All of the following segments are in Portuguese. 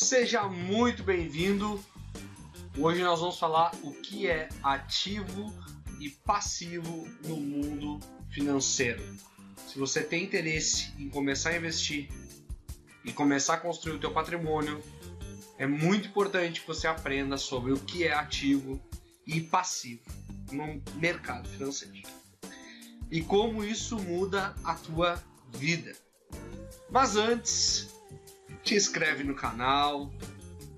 Seja muito bem-vindo. Hoje nós vamos falar o que é ativo e passivo no mundo financeiro. Se você tem interesse em começar a investir e começar a construir o teu patrimônio, é muito importante que você aprenda sobre o que é ativo e passivo no mercado financeiro. E como isso muda a tua vida. Mas antes, te inscreve no canal,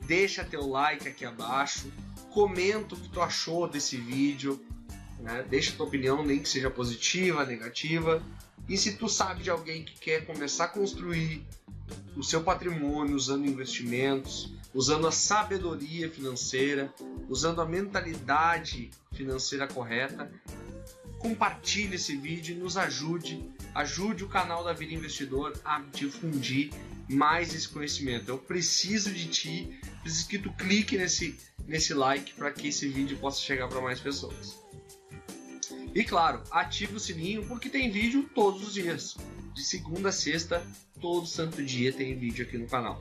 deixa teu like aqui abaixo, comenta o que tu achou desse vídeo, né? deixa tua opinião, nem que seja positiva, negativa. E se tu sabe de alguém que quer começar a construir o seu patrimônio usando investimentos, usando a sabedoria financeira, usando a mentalidade financeira correta, compartilhe esse vídeo e nos ajude, ajude o canal da Vida Investidor a difundir mais esse conhecimento. Eu preciso de ti, preciso que tu clique nesse, nesse like para que esse vídeo possa chegar para mais pessoas. E claro, ative o sininho porque tem vídeo todos os dias. De segunda a sexta, todo santo dia tem vídeo aqui no canal.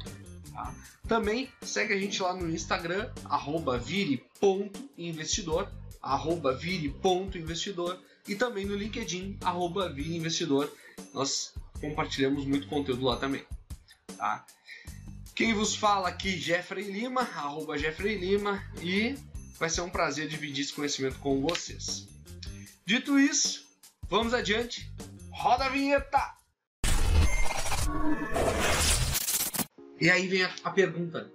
Tá? Também segue a gente lá no Instagram, arroba vire.investidor, arroba vire.investidor e também no LinkedIn, arroba vireinvestidor. Nós compartilhamos muito conteúdo lá também tá? Quem vos fala aqui, Jeffrey Lima, arroba Jeffrey Lima, e vai ser um prazer dividir esse conhecimento com vocês. Dito isso, vamos adiante. Roda a vinheta! E aí vem a, pergunta,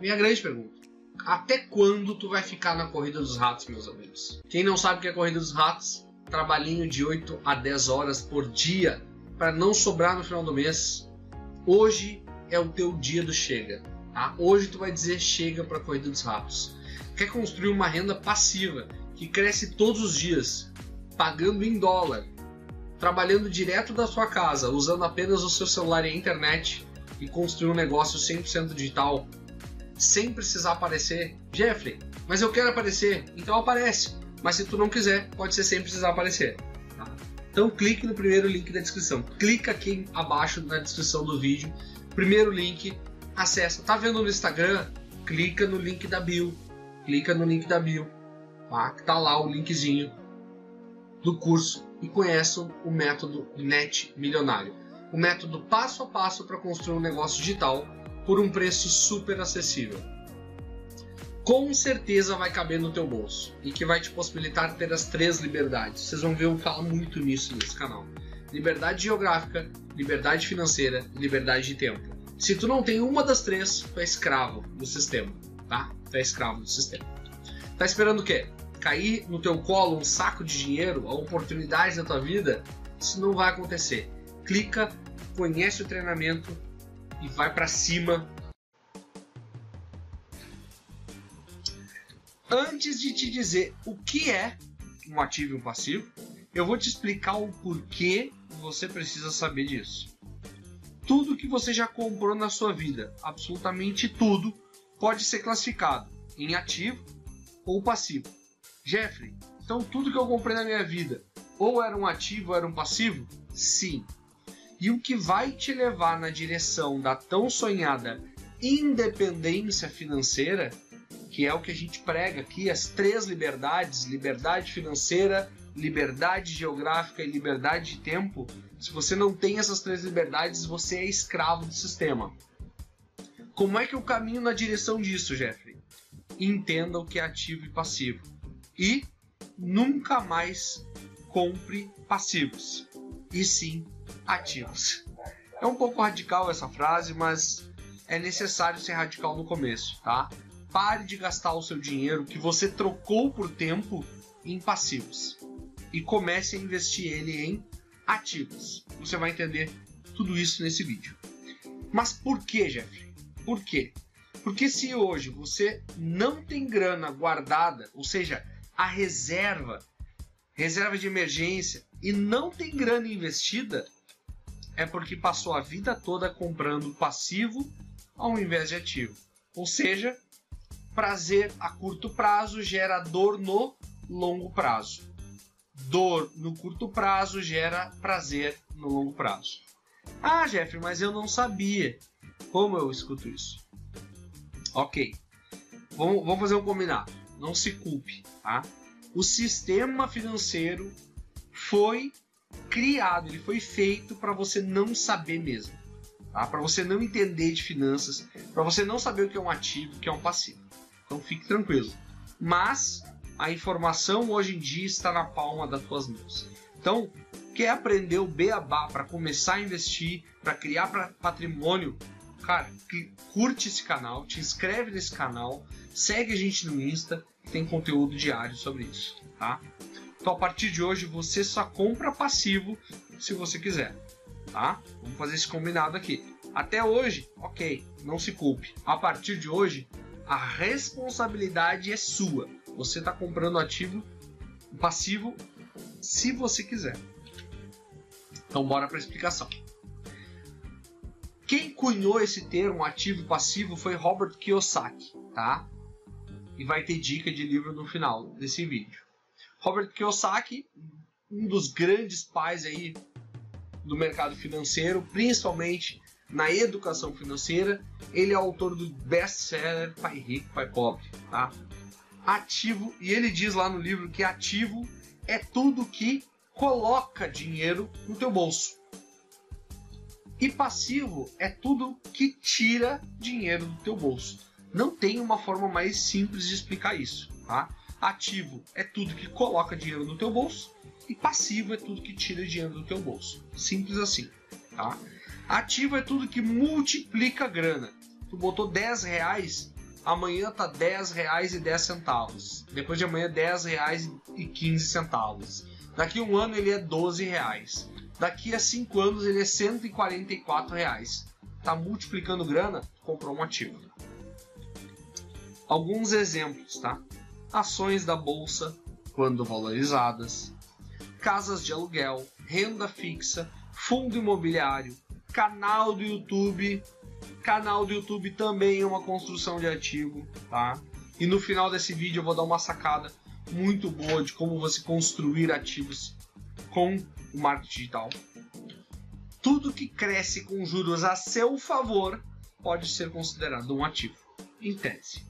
vem a grande pergunta. Até quando tu vai ficar na corrida dos ratos, meus amigos? Quem não sabe o que é corrida dos ratos, trabalhinho de 8 a 10 horas por dia para não sobrar no final do mês Hoje é o teu dia do chega. Tá? Hoje tu vai dizer chega para a corrida dos ratos. Quer construir uma renda passiva que cresce todos os dias, pagando em dólar, trabalhando direto da sua casa, usando apenas o seu celular e a internet e construir um negócio 100% digital, sem precisar aparecer. Jeffrey, mas eu quero aparecer, então aparece. Mas se tu não quiser, pode ser sem precisar aparecer. Então clique no primeiro link da descrição. Clica aqui abaixo na descrição do vídeo. Primeiro link, acessa. Tá vendo no Instagram? Clica no link da bio. Clica no link da bio. Tá, tá lá o linkzinho do curso e conheça o método Net Milionário. O método passo a passo para construir um negócio digital por um preço super acessível com certeza vai caber no teu bolso e que vai te possibilitar ter as três liberdades. Vocês vão ver eu falar muito nisso nesse canal. Liberdade geográfica, liberdade financeira e liberdade de tempo. Se tu não tem uma das três, tu é escravo do sistema, tá? Tu é escravo do sistema. Tá esperando o quê? Cair no teu colo um saco de dinheiro, a oportunidade da tua vida? Isso não vai acontecer. Clica, conhece o treinamento e vai para cima Antes de te dizer o que é um ativo e um passivo, eu vou te explicar o porquê você precisa saber disso. Tudo que você já comprou na sua vida, absolutamente tudo, pode ser classificado em ativo ou passivo. Jeffrey, então tudo que eu comprei na minha vida ou era um ativo ou era um passivo? Sim. E o que vai te levar na direção da tão sonhada independência financeira que é o que a gente prega aqui, as três liberdades, liberdade financeira, liberdade geográfica e liberdade de tempo. Se você não tem essas três liberdades, você é escravo do sistema. Como é que eu caminho na direção disso, Jeffrey? Entenda o que é ativo e passivo. E nunca mais compre passivos, e sim ativos. É um pouco radical essa frase, mas é necessário ser radical no começo, tá? Pare de gastar o seu dinheiro que você trocou por tempo em passivos e comece a investir ele em ativos. Você vai entender tudo isso nesse vídeo. Mas por que, Jeffrey? Por quê? Porque se hoje você não tem grana guardada, ou seja, a reserva, reserva de emergência, e não tem grana investida, é porque passou a vida toda comprando passivo ao invés de ativo. Ou seja, prazer a curto prazo gera dor no longo prazo. Dor no curto prazo gera prazer no longo prazo. Ah, Jeffrey, mas eu não sabia. Como eu escuto isso? Ok. Vamos, vamos fazer um combinado. Não se culpe, tá? O sistema financeiro foi criado, ele foi feito para você não saber mesmo, tá? Para você não entender de finanças, para você não saber o que é um ativo, o que é um passivo. Então fique tranquilo. Mas a informação hoje em dia está na palma das tuas mãos. Então, quer aprender o beabá para começar a investir, para criar patrimônio? Cara, curte esse canal, te inscreve nesse canal, segue a gente no Insta, tem conteúdo diário sobre isso, tá? Então a partir de hoje você só compra passivo se você quiser, tá? Vamos fazer esse combinado aqui. Até hoje, ok, não se culpe. A partir de hoje, a responsabilidade é sua. Você está comprando ativo passivo se você quiser. Então bora para a explicação. Quem cunhou esse termo ativo passivo foi Robert Kiyosaki, tá? E vai ter dica de livro no final desse vídeo. Robert Kiyosaki, um dos grandes pais aí do mercado financeiro, principalmente na educação financeira, ele é autor do best-seller Pai Rico, Pai Pobre, tá? Ativo, e ele diz lá no livro que ativo é tudo que coloca dinheiro no teu bolso. E passivo é tudo que tira dinheiro do teu bolso. Não tem uma forma mais simples de explicar isso, tá? Ativo é tudo que coloca dinheiro no teu bolso e passivo é tudo que tira dinheiro do teu bolso. Simples assim, tá? Ativo é tudo que multiplica grana. Tu botou 10 reais, amanhã tá 10 reais e 10 centavos. Depois de amanhã 10 reais e 15 centavos. Daqui a um ano ele é 12 reais. Daqui a 5 anos ele é 144 reais. Tá multiplicando grana, comprou um ativo. Alguns exemplos, tá? ações da bolsa quando valorizadas, casas de aluguel, renda fixa, fundo imobiliário, canal do YouTube. Canal do YouTube também é uma construção de ativo, tá? E no final desse vídeo eu vou dar uma sacada muito boa de como você construir ativos com o marketing digital. Tudo que cresce com juros a seu favor pode ser considerado um ativo, em tese.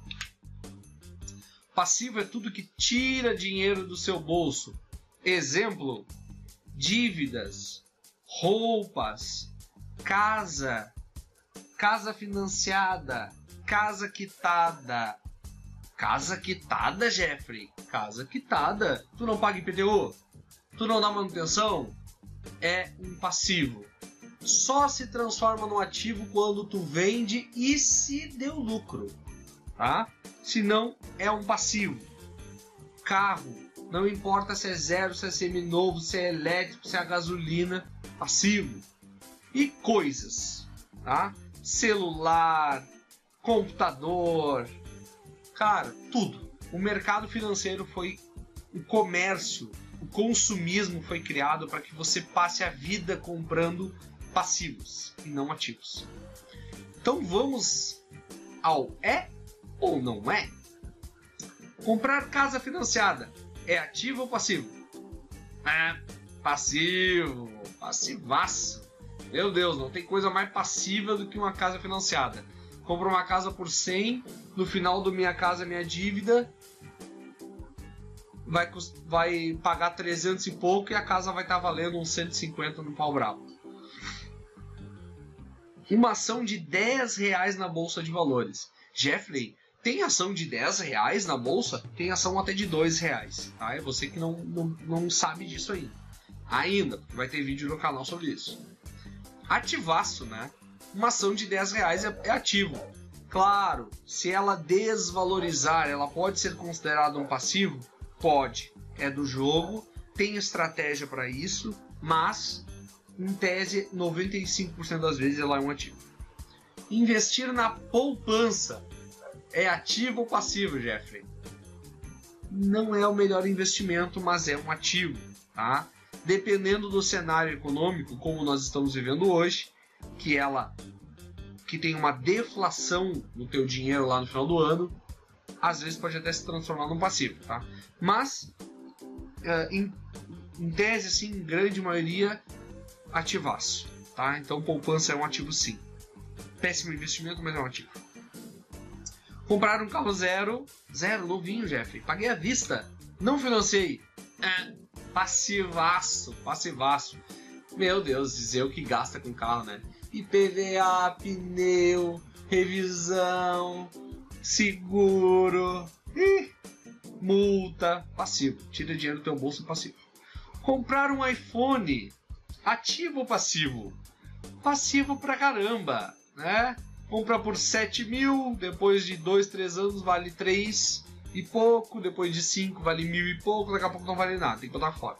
Passivo é tudo que tira dinheiro do seu bolso. Exemplo: dívidas, roupas, casa, casa financiada, casa quitada. Casa quitada, Jeffrey? Casa quitada. Tu não paga IPTU? Tu não dá manutenção? É um passivo. Só se transforma no ativo quando tu vende e se deu lucro, tá? se não é um passivo. Carro, não importa se é zero, se é seminovo, se é elétrico, se é gasolina, passivo. E coisas, tá? Celular, computador, cara, tudo. O mercado financeiro foi o comércio, o consumismo foi criado para que você passe a vida comprando passivos e não ativos. Então vamos ao é ou não é? Comprar casa financiada é ativo ou passivo? É, passivo, passivaço. Meu Deus, não tem coisa mais passiva do que uma casa financiada. Compro uma casa por 100, no final do minha casa, minha dívida vai, vai pagar 300 e pouco e a casa vai estar tá valendo uns 150 no pau bravo. Uma ação de 10 reais na bolsa de valores. Jeffrey, tem ação de 10 reais na bolsa, tem ação até de 2 reais. Tá? É você que não, não, não sabe disso aí. Ainda, vai ter vídeo no canal sobre isso. Ativaço, né? Uma ação de 10 reais é, é ativo. Claro, se ela desvalorizar, ela pode ser considerada um passivo? Pode. É do jogo, tem estratégia para isso, mas em tese 95% das vezes ela é um ativo. Investir na poupança é ativo ou passivo, Jeffrey? Não é o melhor investimento, mas é um ativo, tá? Dependendo do cenário econômico, como nós estamos vivendo hoje, que ela que tem uma deflação no teu dinheiro lá no final do ano, às vezes pode até se transformar num passivo, tá? Mas uh, em, em tese, assim, em grande maioria, ativaço, tá? Então poupança é um ativo sim. Péssimo investimento, mas é um ativo. Comprar um carro zero, zero, novinho, Jeffrey. Paguei à vista. Não financei. É, passivaço, passivaço. Meu Deus, dizer o que gasta com carro, né? IPVA, pneu, revisão, seguro, ih, multa, passivo. Tira dinheiro do teu bolso passivo. Comprar um iPhone, ativo ou passivo? Passivo pra caramba, né? Compra por 7 mil, depois de 2, 3 anos vale 3 e pouco, depois de 5 vale mil e pouco, daqui a pouco não vale nada, tem que botar fora.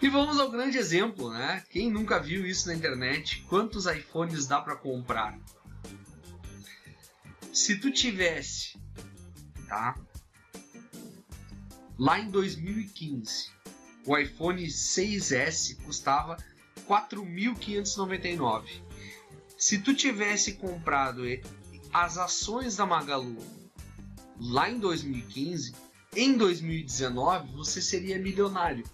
E vamos ao grande exemplo, né? Quem nunca viu isso na internet? Quantos iPhones dá para comprar? Se tu tivesse, tá? Lá em 2015, o iPhone 6S custava 4.599. Se tu tivesse comprado as ações da Magalu lá em 2015, em 2019 você seria milionário.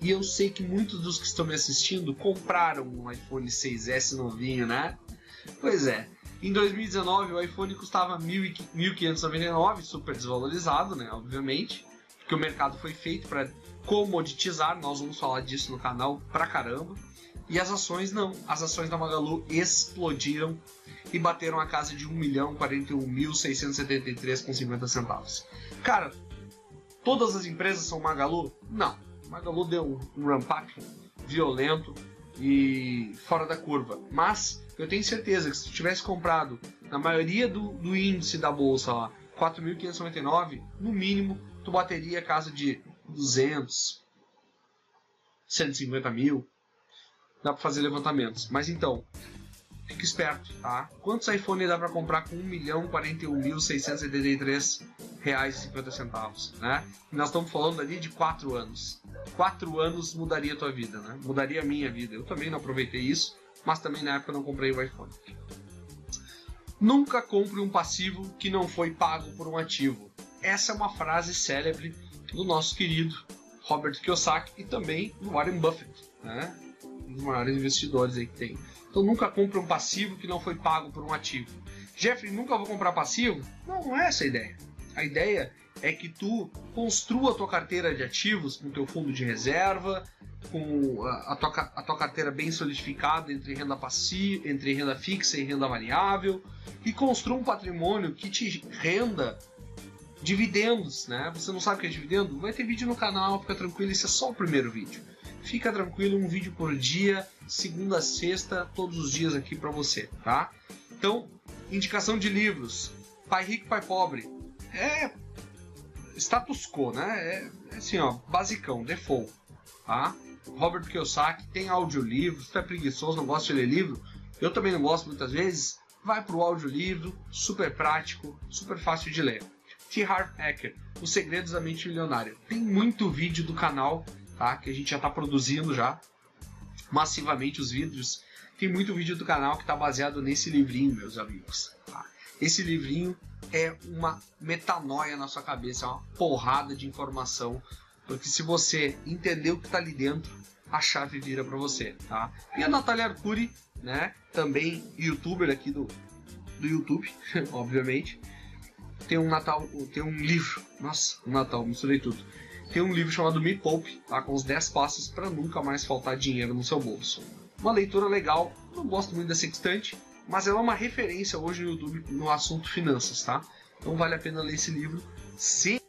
E eu sei que muitos dos que estão me assistindo compraram um iPhone 6S novinho, né? Pois é. Em 2019 o iPhone custava 1.599, super desvalorizado, né? Obviamente, porque o mercado foi feito para comoditizar. Nós vamos falar disso no canal pra caramba. E as ações não. As ações da Magalu explodiram e bateram a casa de 1 milhão 41.673 com 50 centavos. Cara, todas as empresas são Magalu? Não. Magalu deu um ramp-up violento e fora da curva. Mas eu tenho certeza que se tivesse comprado na maioria do, do índice da bolsa lá 4.599, no mínimo tu bateria a casa de 200, 150 mil dá para fazer levantamentos. Mas então, fique esperto, tá? Quantos iPhone dá para comprar com 1 milhão 41.673 reais e 50 centavos, né? E nós estamos falando ali de 4 anos. 4 anos mudaria a tua vida, né? Mudaria a minha vida. Eu também não aproveitei isso, mas também na época não comprei o iPhone. Nunca compre um passivo que não foi pago por um ativo. Essa é uma frase célebre do nosso querido Robert Kiyosaki e também do Warren Buffett, né? Dos maiores investidores aí que tem. Então nunca compre um passivo que não foi pago por um ativo. Jeffrey, nunca vou comprar passivo? Não, não é essa a ideia. A ideia é que tu construa a tua carteira de ativos com teu fundo de reserva, com a, tua, a tua carteira bem solidificada entre renda passiva, entre renda fixa e renda variável, e construa um patrimônio que te renda dividendos, né? Você não sabe o que é dividendo? Vai ter vídeo no canal, fica tranquilo, esse é só o primeiro vídeo. Fica tranquilo, um vídeo por dia, segunda a sexta, todos os dias aqui para você, tá? Então, indicação de livros. Pai Rico, Pai Pobre. É status quo, né? É, é assim, ó, basicão, default, tá? Robert Kiyosaki tem audiolivro, se tu é preguiçoso, não gosta de ler livro, eu também não gosto muitas vezes, vai pro audiolivro, super prático, super fácil de ler. T. Harv Eker, Os Segredos da Mente Milionária. Tem muito vídeo do canal tá? Que a gente já está produzindo já massivamente os vídeos. Tem muito vídeo do canal que está baseado nesse livrinho, meus amigos. Tá? Esse livrinho é uma metanoia na sua cabeça, é uma porrada de informação, porque se você entender o que está ali dentro, a chave vira para você, tá? E a Natália Arcuri, né? Também youtuber aqui do, do YouTube, obviamente. Tem um Natal, tem um livro, nossa, um Natal, misturei tudo tem um livro chamado Me Poupe, tá? com os 10 passos para nunca mais faltar dinheiro no seu bolso. Uma leitura legal, não gosto muito dessa sextante, mas ela é uma referência hoje no YouTube no assunto finanças, tá? Então vale a pena ler esse livro. Se